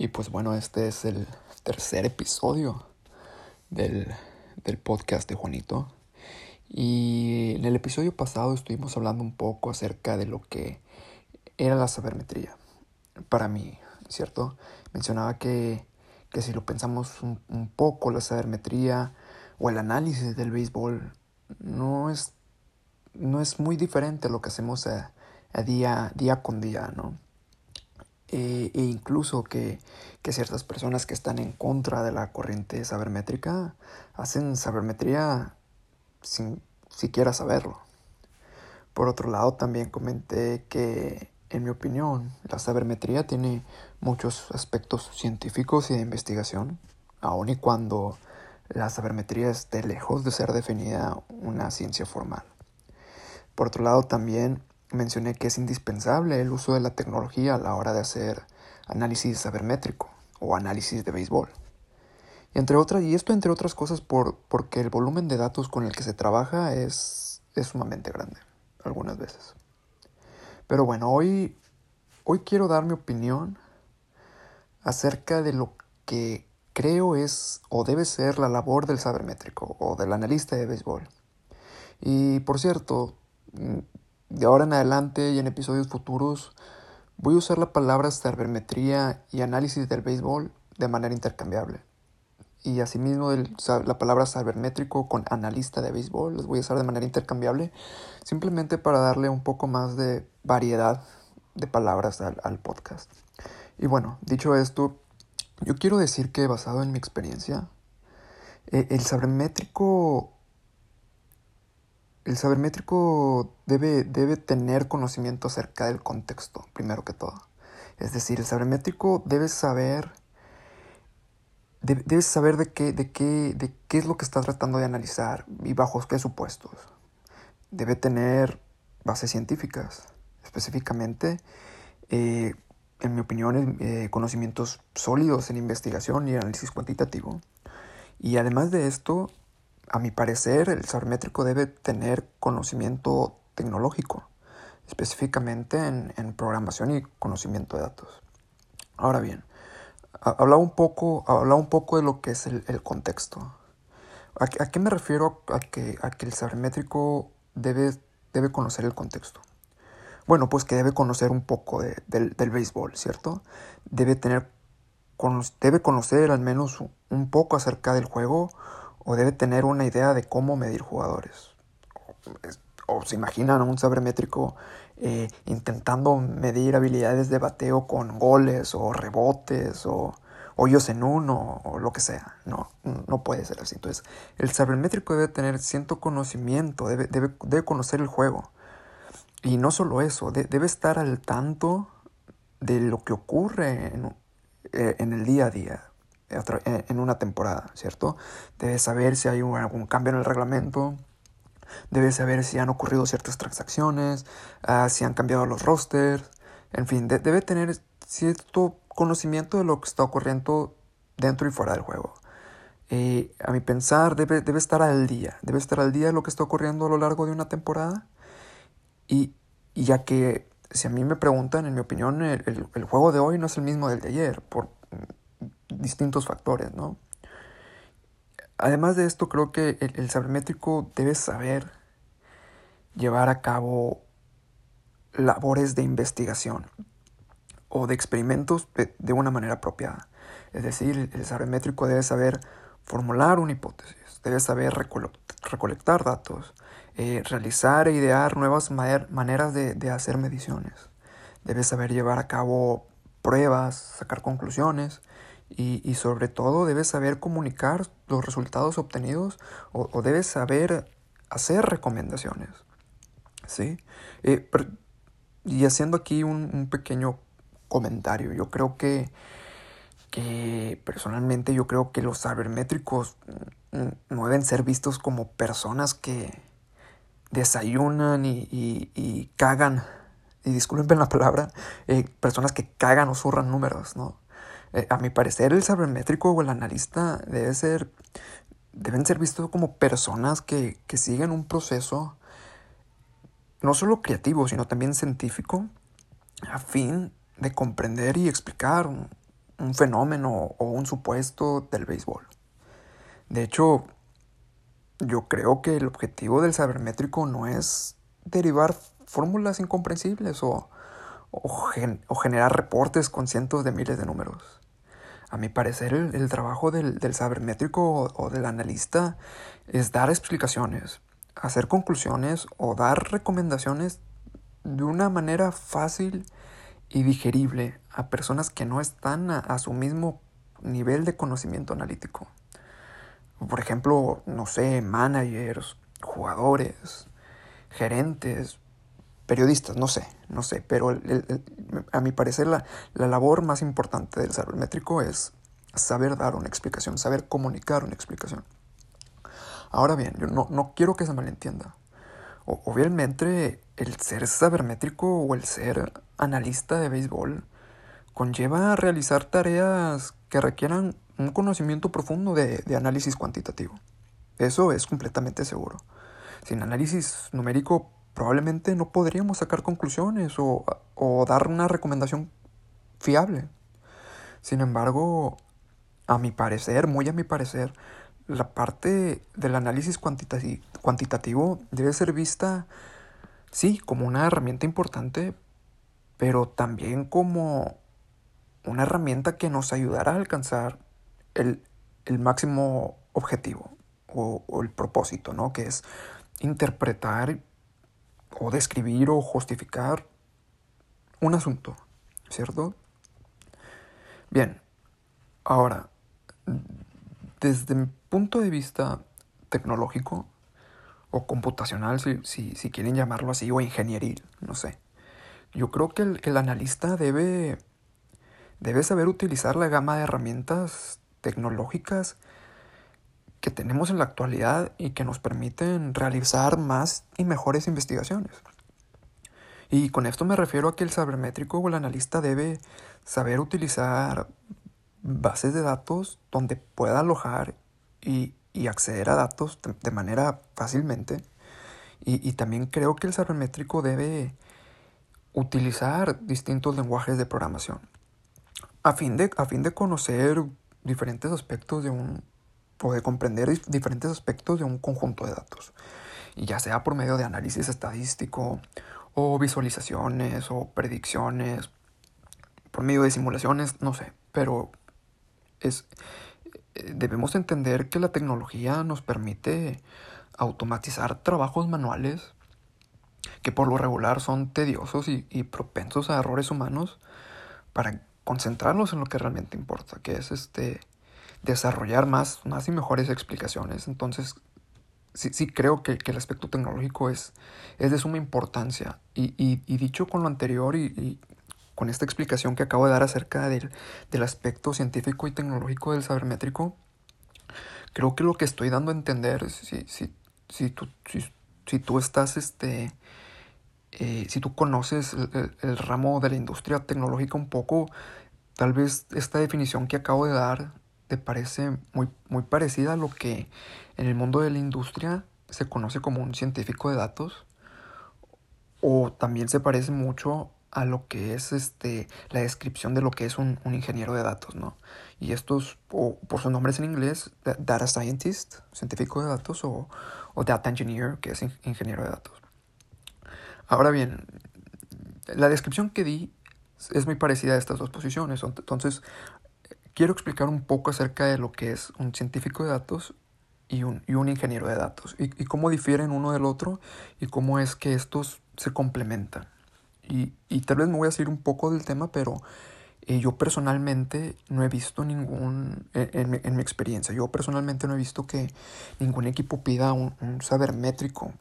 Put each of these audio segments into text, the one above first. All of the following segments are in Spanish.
Y pues bueno, este es el tercer episodio del, podcast de Juanito. Y en el episodio pasado estuvimos hablando un poco acerca de lo que era la sabermetría. Para mí, ¿cierto? Mencionaba que, si lo pensamos un, poco, la sabermetría o el análisis del béisbol no es, no es muy diferente a lo que hacemos a, día, día con día, ¿no? E incluso que, ciertas personas que están en contra de la corriente sabermétrica hacen sabermetría sin siquiera saberlo. Por otro lado, también comenté que, en mi opinión, la sabermetría tiene muchos aspectos científicos y de investigación, aun y cuando la sabermetría esté lejos de ser definida una ciencia formal. Por otro lado, también mencioné que es indispensable el uso de la tecnología a la hora de hacer análisis sabermétrico o análisis de béisbol. Y, entre otras, y esto entre otras cosas por, porque el volumen de datos con el que se trabaja es, es sumamente grande, algunas veces. Pero bueno, hoy, hoy quiero dar mi opinión acerca de lo que creo es o debe ser la labor del sabermétrico o del analista de béisbol. Y por cierto, de ahora en adelante y en episodios futuros voy a usar la palabra sabermetría y análisis del béisbol de manera intercambiable. Y asimismo la palabra sabermétrico con analista de béisbol los voy a usar de manera intercambiable simplemente para darle un poco más de variedad de palabras al, podcast. Y bueno, dicho esto, yo quiero decir que basado en mi experiencia, eh, el sabermétrico el sabermétrico debe, debe tener conocimiento acerca del contexto, primero que todo. Es decir, el sabermétrico debe saber, debe, saber de qué, de, qué, de qué es lo que está tratando de analizar y bajo qué supuestos. Debe tener bases científicas, específicamente, eh, en mi opinión, eh, conocimientos sólidos en investigación y análisis cuantitativo. Y además de esto, a mi parecer, el sabermétrico debe tener conocimiento tecnológico, específicamente en, programación y conocimiento de datos. Ahora bien, hablaba un poco, un poco de lo que es el, contexto. ¿A, qué me refiero a que, a que el sabermétrico debe, debe conocer el contexto? Bueno, pues que debe conocer un poco del, del, béisbol, ¿cierto? Debe tener, debe conocer al menos un poco acerca del juego o debe tener una idea de cómo medir jugadores. O, se imaginan a un sabermétrico eh, intentando medir habilidades de bateo con goles o rebotes o hoyos en uno o lo que sea. No, no puede ser así. Entonces, el sabermétrico debe tener cierto conocimiento, debe, debe, conocer el juego. Y no solo eso, debe estar al tanto de lo que ocurre en, eh, en el día a día en una temporada, ¿cierto? Debes saber si hay algún cambio en el reglamento, debes saber si han ocurrido ciertas transacciones, ah, si han cambiado los rosters, en fin, debe tener cierto conocimiento de lo que está ocurriendo dentro y fuera del juego. A mi pensar, debe, debe estar al día, debe estar al día de lo que está ocurriendo a lo largo de una temporada. Y, ya que, si a mí me preguntan, en mi opinión, el, el, juego de hoy no es el mismo del de ayer, por distintos factores, ¿no? Además de esto, creo que el, sabermétrico debe saber llevar a cabo labores de investigación o de experimentos de, una manera apropiada. Es decir, el sabermétrico debe saber formular una hipótesis, debe saber recolectar datos, eh, realizar e idear nuevas maneras de hacer mediciones, debe saber llevar a cabo pruebas, sacar conclusiones y, sobre todo debes saber comunicar los resultados obtenidos o, debes saber hacer recomendaciones. ¿sí? Eh, y haciendo aquí un, pequeño comentario, yo creo que, que personalmente yo creo que los sabermétricos no deben ser vistos como personas que desayunan y, y, cagan, y disculpen la palabra, eh, personas que cagan o zurran números, ¿no? Eh, a mi parecer, el sabermétrico o el analista debe ser, deben ser vistos como personas que, que siguen un proceso no solo creativo, sino también científico, a fin de comprender y explicar un fenómeno o un supuesto del béisbol. De hecho, yo creo que el objetivo del sabermétrico no es derivar fórmulas incomprensibles o, o, generar reportes con cientos de miles de números. A mi parecer, el, trabajo del, del sabermétrico o, del analista es dar explicaciones, hacer conclusiones o dar recomendaciones de una manera fácil y digerible a personas que no están a su mismo nivel de conocimiento analítico. Por ejemplo, no sé, managers, jugadores, gerentes, periodistas, no sé, no sé, pero a mi parecer la, labor más importante del sabermétrico es saber dar una explicación, saber comunicar una explicación. Ahora bien, yo no, no quiero que se malentienda. obviamente el ser sabermétrico o el ser analista de béisbol conlleva realizar tareas que requieran un conocimiento profundo de, análisis cuantitativo. Eso es completamente seguro. Sin análisis numérico probablemente no podríamos sacar conclusiones o, dar una recomendación fiable. Sin embargo, a mi parecer, muy a mi parecer, la parte del análisis cuantitativo debe ser vista, sí, como una herramienta importante, pero también como una herramienta que nos ayudará a alcanzar el, máximo objetivo o, el propósito, ¿no? Que es interpretar o describir o justificar un asunto, ¿cierto? Bien, ahora, desde mi punto de vista tecnológico o computacional, si, si, quieren llamarlo así, o ingenieril, no sé, yo creo que el, el analista debe, debe saber utilizar la gama de herramientas tecnológicas que tenemos en la actualidad y que nos permiten realizar más y mejores investigaciones. Y con esto me refiero a que el sabermétrico o el analista debe saber utilizar bases de datos donde pueda alojar y, acceder a datos de, manera fácilmente. Y, y, también creo que el sabermétrico debe utilizar distintos lenguajes de programación a fin de, a fin de conocer diferentes aspectos de un, o de comprender diferentes aspectos de un conjunto de datos, y ya sea por medio de análisis estadístico o visualizaciones o predicciones, por medio de simulaciones, no sé, pero es, eh, debemos entender que la tecnología nos permite automatizar trabajos manuales que por lo regular son tediosos y, y propensos a errores humanos para concentrarnos en lo que realmente importa, que es este desarrollar más, más y mejores explicaciones. Entonces, sí, sí creo que, el aspecto tecnológico es, es de suma importancia. Y, y, dicho con lo anterior y, con esta explicación que acabo de dar acerca del, del aspecto científico y tecnológico del sabermétrico, creo que lo que estoy dando a entender, si, si, si, tú, si, si tú estás este, eh, si tú conoces el, ramo de la industria tecnológica un poco, tal vez esta definición que acabo de dar te parece muy, muy parecida a lo que en el mundo de la industria se conoce como un científico de datos o también se parece mucho a lo que es este, la descripción de lo que es un, ingeniero de datos, ¿no? Y estos, o por sus nombres en inglés, data scientist, científico de datos, o, o data engineer, que es ingeniero de datos. Ahora bien, la descripción que di es muy parecida a estas dos posiciones. Entonces, quiero explicar un poco acerca de lo que es un científico de datos y un, ingeniero de datos y, cómo difieren uno del otro y cómo es que estos se complementan. Y, tal vez me voy a salir un poco del tema, pero eh, yo personalmente no he visto ningún, en, mi experiencia, yo personalmente no he visto que ningún equipo pida un, un saber métrico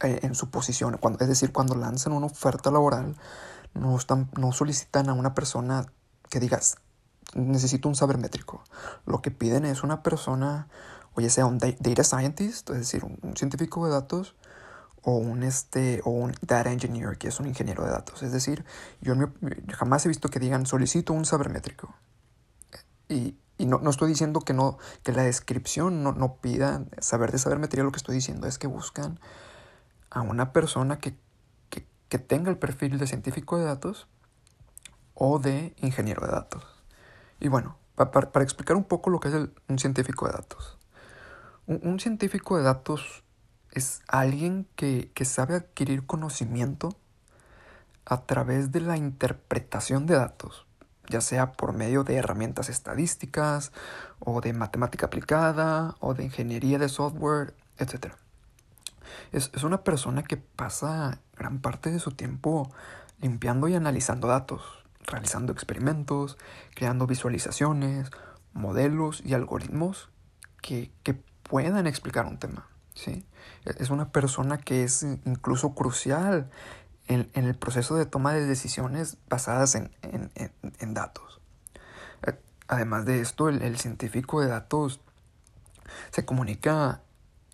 eh, en su posición. Cuando, es decir, cuando lanzan una oferta laboral, no, están, no solicitan a una persona que digas, necesito un saber métrico. Lo que piden es una persona, o ya sea un data scientist, es decir, un, científico de datos, o un, este, o un data engineer, que es un ingeniero de datos. Es decir, yo, jamás he visto que digan, solicito un saber métrico. Y, y no, no, estoy diciendo que, no, que la descripción no, no pida saber de saber métrico, lo que estoy diciendo es que buscan a una persona que, tenga el perfil de científico de datos o de ingeniero de datos. Y bueno, para, explicar un poco lo que es un científico de datos. Un, científico de datos es alguien que, que sabe adquirir conocimiento a través de la interpretación de datos, ya sea por medio de herramientas estadísticas o de matemática aplicada o de ingeniería de software, etc. Es, una persona que pasa gran parte de su tiempo limpiando y analizando datos, realizando experimentos, creando visualizaciones, modelos y algoritmos que, puedan explicar un tema. ¿sí? Es una persona que es incluso crucial en, el proceso de toma de decisiones basadas en, datos. Además de esto, el científico de datos se comunica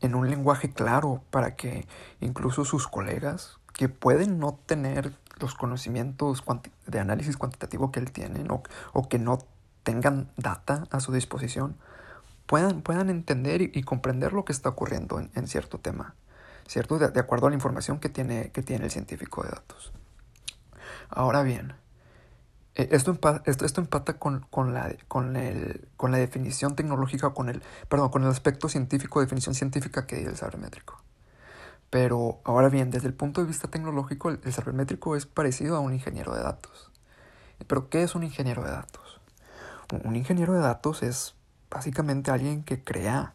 en un lenguaje claro para que incluso sus colegas que pueden no tener los conocimientos de análisis cuantitativo que él tiene o, que no tengan data a su disposición puedan, puedan entender y, comprender lo que está ocurriendo en, cierto tema, ¿cierto? De, acuerdo a la información que tiene, que tiene el científico de datos. Ahora bien, eh, esto, empata, esto, empata con, la, con, el, con la definición tecnológica, con el, perdón, con el aspecto científico, definición científica que dio el sabermétrico. Pero ahora bien, desde el punto de vista tecnológico, el, sabermétrico es parecido a un ingeniero de datos. Pero ¿qué es un ingeniero de datos? Un ingeniero de datos es básicamente alguien que crea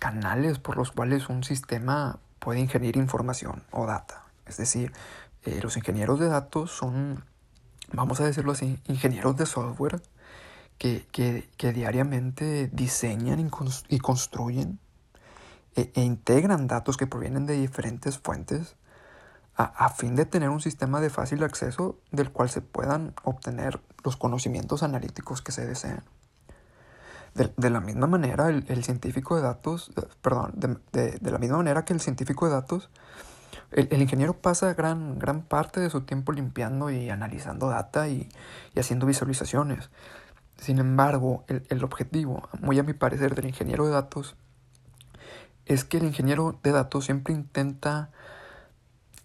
canales por los cuales un sistema puede ingerir información o data. Es decir, eh, los ingenieros de datos son vamos a decirlo así, ingenieros de software que, diariamente diseñan y, construyen e, e, integran datos que provienen de diferentes fuentes a, fin de tener un sistema de fácil acceso del cual se puedan obtener los conocimientos analíticos que se desean. De, la misma manera, el, científico de datos, perdón, de, de la misma manera que el científico de datos el, ingeniero pasa gran, gran parte de su tiempo limpiando y analizando data y, haciendo visualizaciones. Sin embargo, el, objetivo, muy a mi parecer, del ingeniero de datos es que el ingeniero de datos siempre intenta,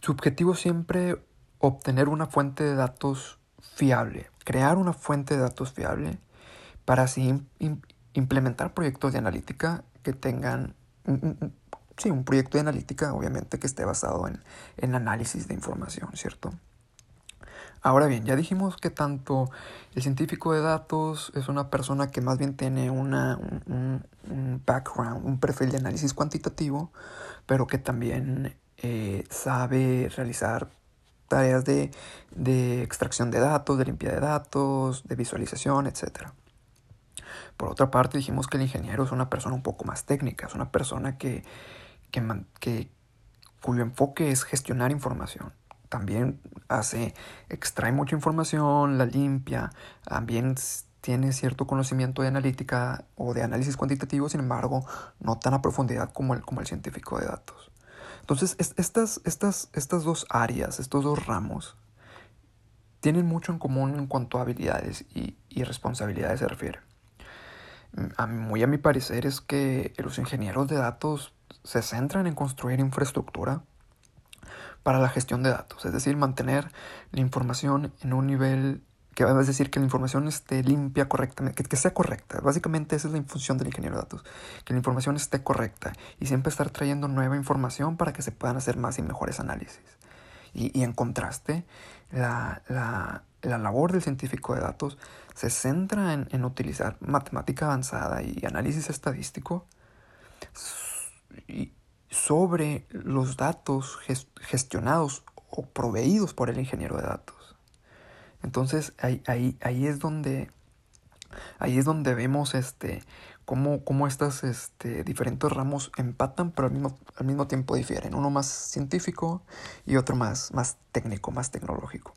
su objetivo siempre obtener una fuente de datos fiable, crear una fuente de datos fiable para así implementar proyectos de analítica que tengan sí, un proyecto de analítica, obviamente, que esté basado en, en análisis de información, ¿cierto? Ahora bien, ya dijimos que tanto el científico de datos es una persona que más bien tiene una, un, background, un perfil de análisis cuantitativo, pero que también eh, sabe realizar tareas de, de, extracción de datos, de limpieza de datos, de visualización, etc. Por otra parte, dijimos que el ingeniero es una persona un poco más técnica, es una persona que que, cuyo enfoque es gestionar información. También hace, extrae mucha información, la limpia, también tiene cierto conocimiento de analítica o de análisis cuantitativo, sin embargo, no tan a profundidad como el, como el científico de datos. Entonces, estas, estas, estas dos áreas, estos dos ramos, tienen mucho en común en cuanto a habilidades y, y responsabilidades se refiere. A, muy a mi parecer es que los ingenieros de datos se centran en construir infraestructura para la gestión de datos, es decir, mantener la información en un nivel que es decir que la información esté limpia correctamente, que, sea correcta. Básicamente esa es la función del ingeniero de datos, que la información esté correcta y siempre estar trayendo nueva información para que se puedan hacer más y mejores análisis. Y, en contraste, la, la, la, labor del científico de datos se centra en, en utilizar matemática avanzada y análisis estadístico sobre los datos gestionados o proveídos por el ingeniero de datos. Entonces ahí, ahí, ahí es donde ahí es donde vemos este cómo, cómo estas este, diferentes ramos empatan pero al mismo, al mismo tiempo difieren. Uno más científico y otro más, más técnico, más tecnológico.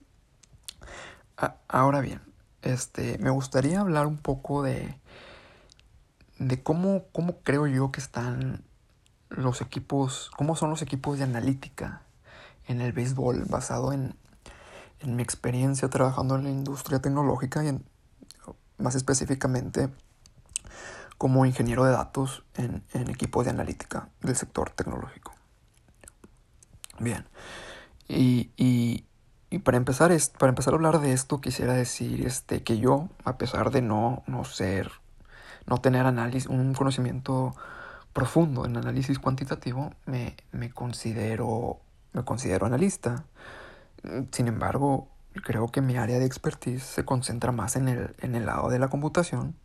ahora bien, este, me gustaría hablar un poco de, de cómo, cómo creo yo que están los equipos, cómo son los equipos de analítica en el béisbol basado en, en mi experiencia trabajando en la industria tecnológica y más específicamente como ingeniero de datos en, en equipos de analítica del sector tecnológico. Bien, y, y, y para empezar, para empezar a hablar de esto, quisiera decir este, que yo, a pesar de no, no ser, no tener análisis, un conocimiento profundo en análisis cuantitativo, me, me, considero, me considero analista. Sin embargo, creo que mi área de expertise se concentra más en el, en el lado de la computación,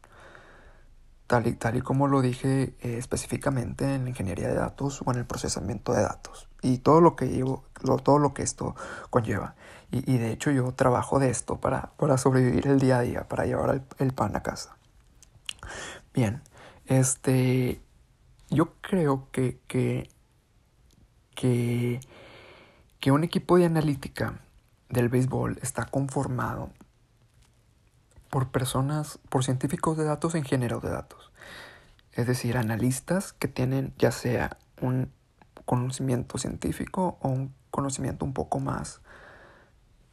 tal y, tal y como lo dije eh, específicamente en la ingeniería de datos o en el procesamiento de datos y todo lo que llevo, todo lo que esto conlleva. Y, y, de hecho yo trabajo de esto para, para sobrevivir el día a día, para llevar el pan a casa. Bien, este, yo creo que, que, que, que un equipo de analítica del béisbol está conformado por personas, por científicos de datos en género de datos. Es decir, analistas que tienen ya sea un conocimiento científico o un conocimiento un poco más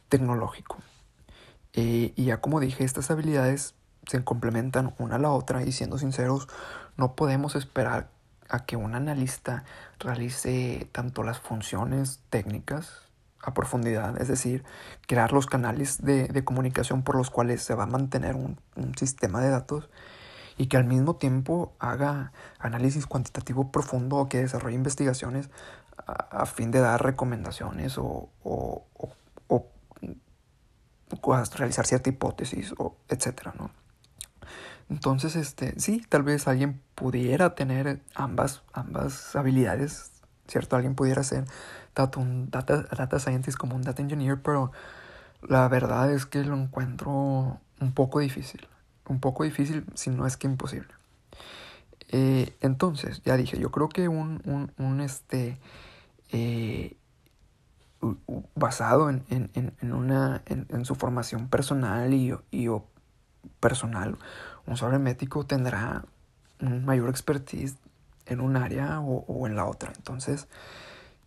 tecnológico. Y ya como dije, estas habilidades se complementan una a la otra y siendo sinceros, no podemos esperar a que un analista realice tanto las funciones técnicas a profundidad, es decir, crear los canales de, de comunicación por los cuales se va a mantener un, un, sistema de datos y que al mismo tiempo haga análisis cuantitativo profundo o que desarrolle investigaciones a, a fin de dar recomendaciones o, o, o, realizar cierta hipótesis, o etcétera, ¿no? Entonces, este, sí, tal vez alguien pudiera tener ambas, ambas habilidades, ¿cierto? Alguien pudiera ser tanto un data, data scientist como un data engineer, pero la verdad es que lo encuentro un poco difícil. Un poco difícil, si no es que imposible. Eh, entonces, ya dije, yo creo que un, un, un este, eh, basado en, en, en una, en, su formación personal y, y o personal, un sabermético tendrá un mayor expertise en un área o, o en la otra. Entonces,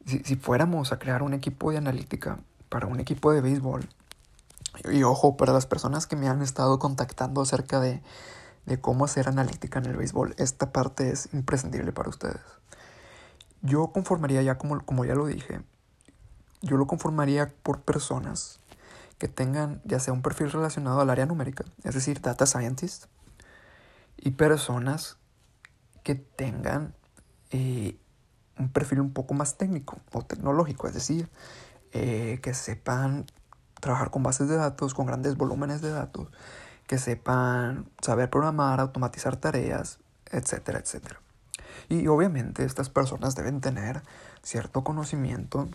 si, si, fuéramos a crear un equipo de analítica para un equipo de béisbol, y, y, ojo, para las personas que me han estado contactando acerca de, de cómo hacer analítica en el béisbol, esta parte es imprescindible para ustedes. Yo conformaría ya, como, como ya lo dije, yo lo conformaría por personas que tengan ya sea un perfil relacionado al área numérica, es decir, data scientist, y personas que tengan eh, un perfil un poco más técnico o tecnológico, es decir, eh, que sepan trabajar con bases de datos, con grandes volúmenes de datos, que sepan saber programar, automatizar tareas, etcétera, etcétera. Y obviamente estas personas deben tener cierto conocimiento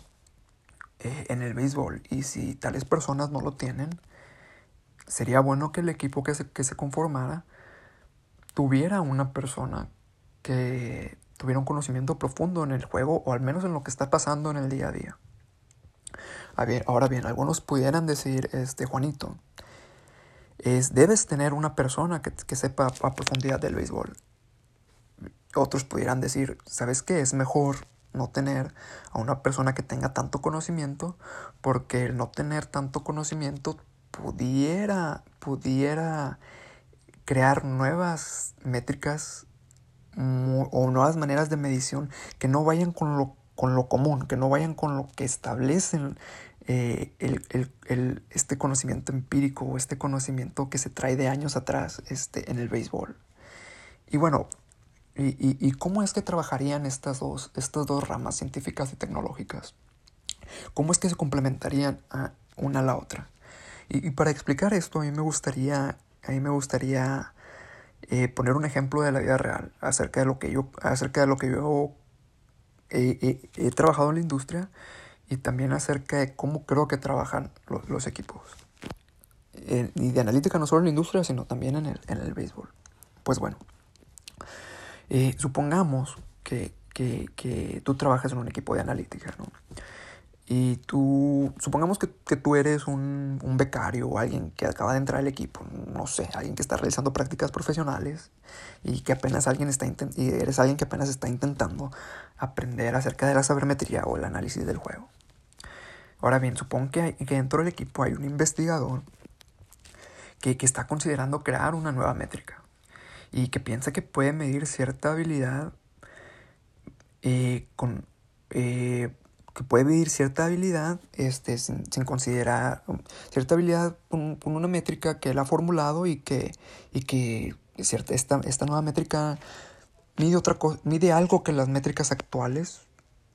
eh, en el béisbol y si tales personas no lo tienen, sería bueno que el equipo que se, que se conformara tuviera una persona que tuviera un conocimiento profundo en el juego o al menos en lo que está pasando en el día a día. Ahora bien, algunos pudieran decir, este Juanito, es, debes tener una persona que, que sepa a profundidad del béisbol. Otros pudieran decir, ¿sabes qué? Es mejor no tener a una persona que tenga tanto conocimiento porque el no tener tanto conocimiento pudiera, pudiera crear nuevas métricas o nuevas maneras de medición que no vayan con lo, con lo común, que no vayan con lo que establecen eh, el, el, el, este conocimiento empírico o este conocimiento que se trae de años atrás este, en el béisbol. Y bueno, y, y, y, cómo es que trabajarían estas dos, estas dos ramas científicas y tecnológicas? ¿Cómo es que se complementarían a una a la otra? Y, y para explicar esto, a mí me gustaría a mí me gustaría eh, poner un ejemplo de la vida real acerca de lo que yo, acerca de lo que yo he, he, he trabajado en la industria y también acerca de cómo creo que trabajan los, los equipos. De analítica no solo en la industria, sino también en el, en el béisbol. Pues bueno, eh, supongamos que, que, que, tú trabajas en un equipo de analítica, ¿no? Y tú, supongamos que, que tú eres un, un, becario o alguien que acaba de entrar al equipo, no sé, alguien que está realizando prácticas profesionales y que apenas alguien está y eres alguien que apenas está intentando aprender acerca de la sabermetría o el análisis del juego. Ahora bien, supongo que, que dentro del equipo hay un investigador que, que está considerando crear una nueva métrica y que piensa que puede medir cierta habilidad eh, con... Eh, que puede medir cierta habilidad este, sin, considerar um, cierta habilidad con, una métrica que él ha formulado y que, y que cierta, esta, esta nueva métrica mide, otra mide algo que las métricas actuales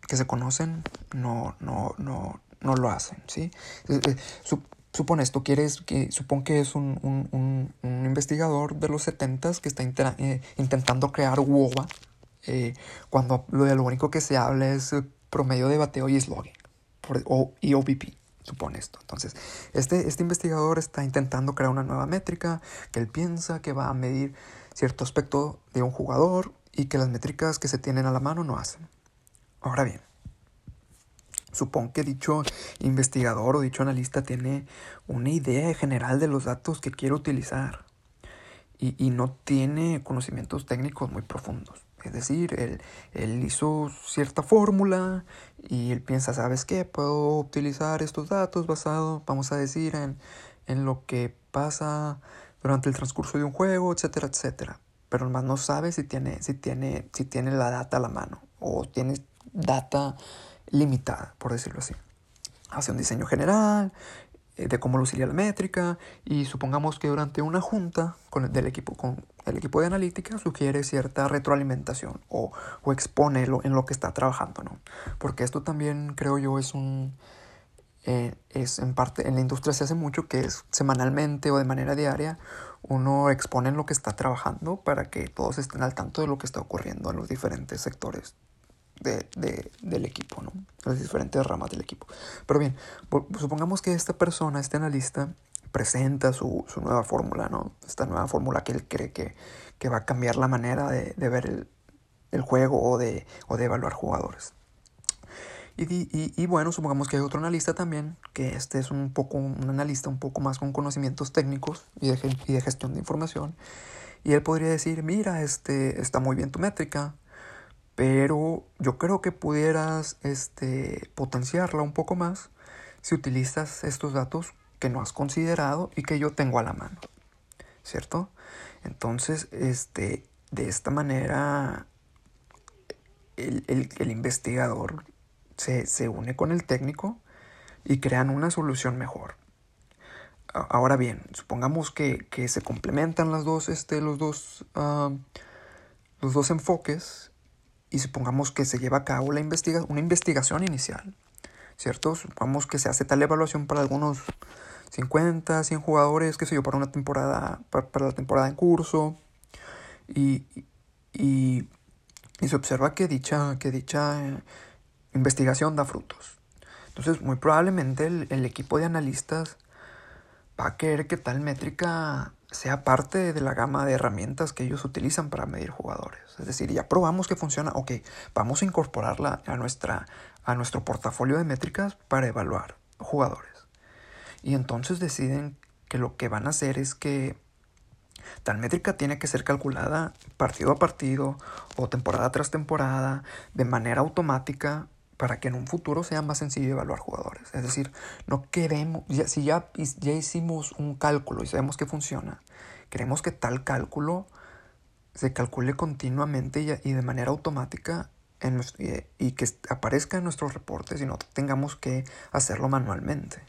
que se conocen no, no, no, no lo hacen. ¿sí? Eh, eh, supones, tú quieres, que, supón que es un, un, un, investigador de los 70 que está eh, intentando crear WOBA, cuando lo, de lo único que se habla es promedio de bateo y slogan, o, y OBP, supone esto. Entonces, este, este investigador está intentando crear una nueva métrica que él piensa que va a medir cierto aspecto de un jugador y que las métricas que se tienen a la mano no hacen. Ahora bien, Supongo que dicho investigador o dicho analista tiene una idea general de los datos que quiere utilizar y, no tiene conocimientos técnicos muy profundos. Es decir, él, él hizo cierta fórmula y él piensa, ¿sabes qué? Puedo utilizar estos datos basados, vamos a decir, en, en lo que pasa durante el transcurso de un juego, etcétera, etcétera. Pero además no sabe si tiene, si tiene, si tiene la data a la mano o tiene data limitada, por decirlo así. Hace un diseño general de cómo luciría la métrica y supongamos que durante una junta con el, del equipo, con el equipo de analítica sugiere cierta retroalimentación o, o expone en lo que está trabajando, ¿no? Porque esto también creo yo es un... Eh, es en parte, en la industria se hace mucho que es semanalmente o de manera diaria uno expone en lo que está trabajando para que todos estén al tanto de lo que está ocurriendo en los diferentes sectores de, del equipo, ¿no? Las diferentes ramas del equipo. Pero bien, supongamos que esta persona, este analista, presenta su, su nueva fórmula, ¿no? Esta nueva fórmula que él cree que, que, va a cambiar la manera de, de ver el, el, juego o de, o de evaluar jugadores. Y, y, y, bueno, supongamos que hay otro analista también, que este es un poco un analista un poco más con conocimientos técnicos y de, y de gestión de información. Y él podría decir, mira, este, está muy bien tu métrica, pero yo creo que pudieras este, potenciarla un poco más si utilizas estos datos que no has considerado y que yo tengo a la mano, ¿cierto? Entonces, este, de esta manera, el, investigador se, une con el técnico y crean una solución mejor. Ahora bien, supongamos que, se complementan las dos, este, los, dos, ah, los dos enfoques y supongamos que se lleva a cabo la investiga una investigación inicial, ¿cierto? Supongamos que se hace tal evaluación para algunos 50, 100 jugadores, qué sé yo, para una temporada, para, la temporada en curso, y, y, y, se observa que dicha, que dicha eh, investigación da frutos. Entonces, muy probablemente el, el equipo de analistas va a querer que tal métrica sea parte de la gama de herramientas que ellos utilizan para medir jugadores. Es decir, ya probamos que funciona, ok, vamos a incorporarla a, nuestra, a nuestro portafolio de métricas para evaluar jugadores. Y entonces deciden que lo que van a hacer es que tal métrica tiene que ser calculada partido a partido o temporada tras temporada de manera automática para que en un futuro sea más sencillo evaluar jugadores. Es decir, no queremos, si ya, ya hicimos un cálculo y sabemos que funciona, queremos que tal cálculo se calcule continuamente y, de manera automática en y, que aparezca en nuestros reportes y no tengamos que hacerlo manualmente.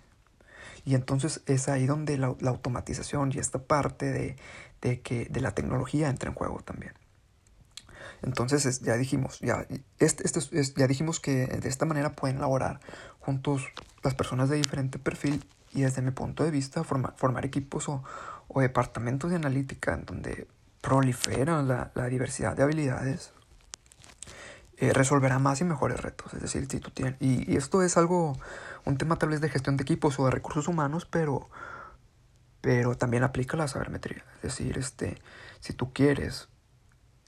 Y entonces es ahí donde la, automatización y esta parte de, de, que, de la tecnología entra en juego también. Entonces ya dijimos, ya, este, este ya dijimos que de esta manera pueden elaborar juntos las personas de diferente perfil y desde mi punto de vista formar equipos o, o, departamentos de analítica en donde prolifera la, la diversidad de habilidades eh, resolverá más y mejores retos. Es decir, si tú tienes, y, y, esto es algo, un tema tal vez de gestión de equipos o de recursos humanos, pero, pero también aplica la sabermetría. Es decir, este, si tú quieres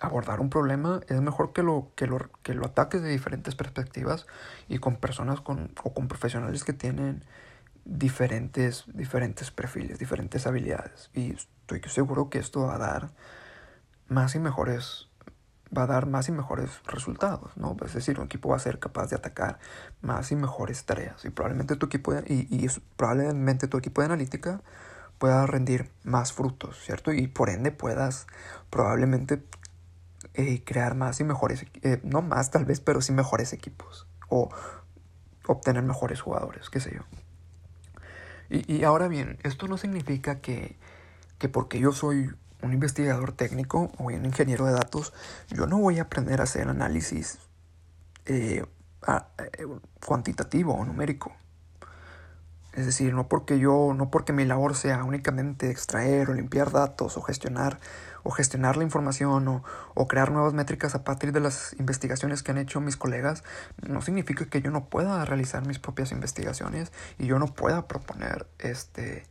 abordar un problema, es mejor que lo, que lo, que lo ataques de diferentes perspectivas y con personas con, o con profesionales que tienen diferentes, diferentes perfiles, diferentes habilidades. Y estoy seguro que esto va a dar más y mejores va a dar más y mejores resultados, ¿no? Es decir, un equipo va a ser capaz de atacar más y mejores tareas y probablemente tu equipo de, y, y probablemente tu equipo de analítica pueda rendir más frutos, ¿cierto? Y por ende puedas probablemente eh, crear más y mejores, eh, no más tal vez, pero sí mejores equipos. O obtener mejores jugadores, qué sé yo. Y, y ahora bien, esto no significa que, que porque yo soy un investigador técnico o un ingeniero de datos, yo no voy a aprender a hacer análisis eh, eh, cuantitativo o numérico. Es decir, no porque yo, no porque mi labor sea únicamente extraer o limpiar datos o gestionar o gestionar la información o, o, crear nuevas métricas a partir de las investigaciones que han hecho mis colegas, no significa que yo no pueda realizar mis propias investigaciones y yo no pueda proponer este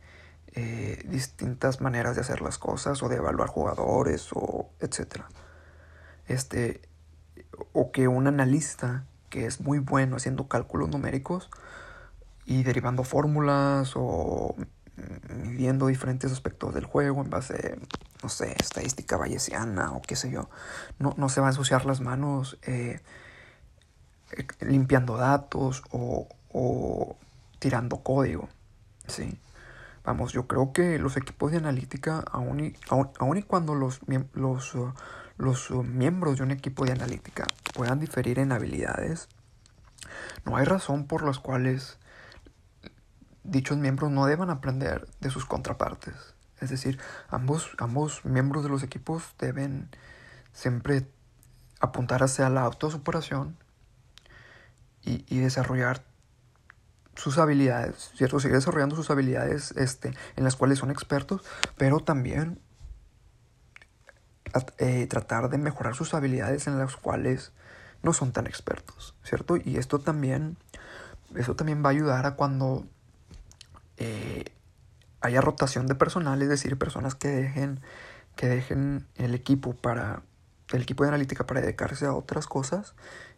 eh, distintas maneras de hacer las cosas o de evaluar jugadores o etcétera. Este o que un analista que es muy bueno haciendo cálculos numéricos y derivando fórmulas o midiendo diferentes aspectos del juego en base, no sé, estadística bayesiana o qué sé yo. No, no se va a ensuciar las manos eh, limpiando datos o, o, tirando código. ¿sí? Vamos, yo creo que los equipos de analítica, aun y, y cuando los, los, uh, los uh, miembros de un equipo de analítica puedan diferir en habilidades, no hay razón por las cuales dichos miembros no deban aprender de sus contrapartes. Es decir, ambos, ambos miembros de los equipos deben siempre apuntar hacia la autosuperación y, y desarrollar sus habilidades, ¿cierto? Seguir desarrollando sus habilidades este, en las cuales son expertos, pero también eh, tratar de mejorar sus habilidades en las cuales no son tan expertos, ¿cierto? Y esto también, eso también va a ayudar a cuando eh, haya rotación de personal, es decir, personas que dejen, que dejen el equipo para el equipo de analítica para dedicarse a otras cosas,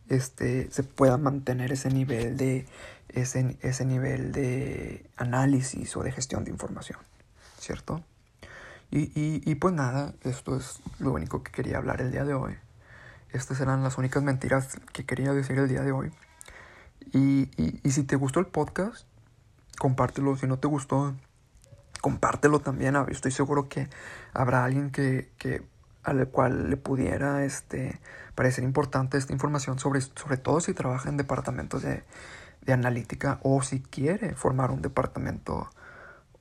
este, se pueda mantener ese nivel de ese, ese nivel de análisis o de gestión de información, ¿cierto? Y, y, pues nada, esto es lo único que quería hablar el día de hoy. Estas eran las únicas mentiras que quería decir el día de hoy. Y, y si te gustó el podcast, compártelo. Si no te gustó, compártelo también. Estoy seguro que habrá alguien que, que al cual le pudiera este, parecer importante esta información, sobre, sobre todo si trabaja en departamentos de, de analítica o si quiere formar un departamento,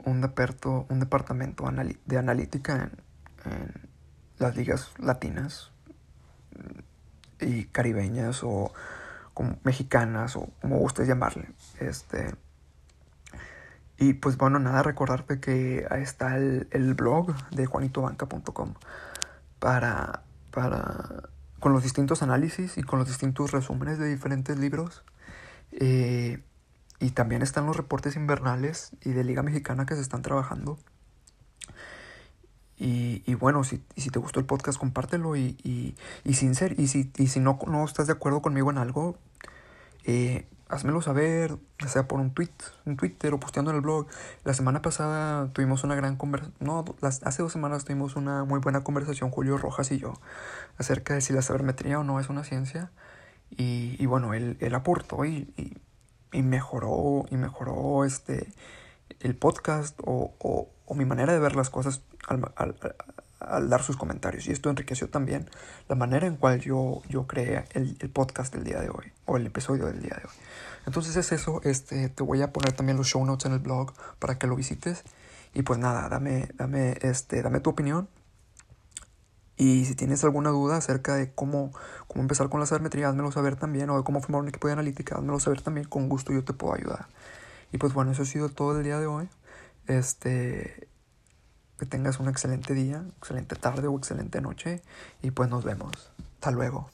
un, deperto, un departamento de analítica en, en, las ligas latinas y caribeñas o como mexicanas o como gustes llamarle. Este, y pues bueno, nada, recordarte que está el, blog de juanitobanca.com para, para, con los distintos análisis y con los distintos resúmenes de diferentes libros. Eh, y también están los reportes invernales y de Liga Mexicana que se están trabajando. Y, y bueno, si, si, te gustó el podcast, compártelo y, y, y sin ser, y si, y si no, no estás de acuerdo conmigo en algo, eh, házmelo saber, ya sea por un tweet, un Twitter o posteando en el blog. La semana pasada tuvimos una gran conversación, no, hace dos semanas tuvimos una muy buena conversación Julio Rojas y yo acerca de si la sabermetría o no es una ciencia. Y, bueno, él, él aportó y, y, mejoró, y mejoró este, el podcast o, o, mi manera de ver las cosas al, al, dar sus comentarios. Y esto enriqueció también la manera en cual yo, yo creé el, el podcast del día de hoy o el episodio del día de hoy. Entonces es eso, este, te voy a poner también los show notes en el blog para que lo visites. Y pues nada, dame, dame, este, dame tu opinión. Y si tienes alguna duda acerca de cómo, cómo empezar con la sabermetría, házmelo saber también. O de cómo formar un equipo de analítica, házmelo saber también. Con gusto yo te puedo ayudar. Y pues bueno, eso ha sido todo el día de hoy. Este, que tengas un excelente día, excelente tarde o excelente noche. Y pues nos vemos. Hasta luego.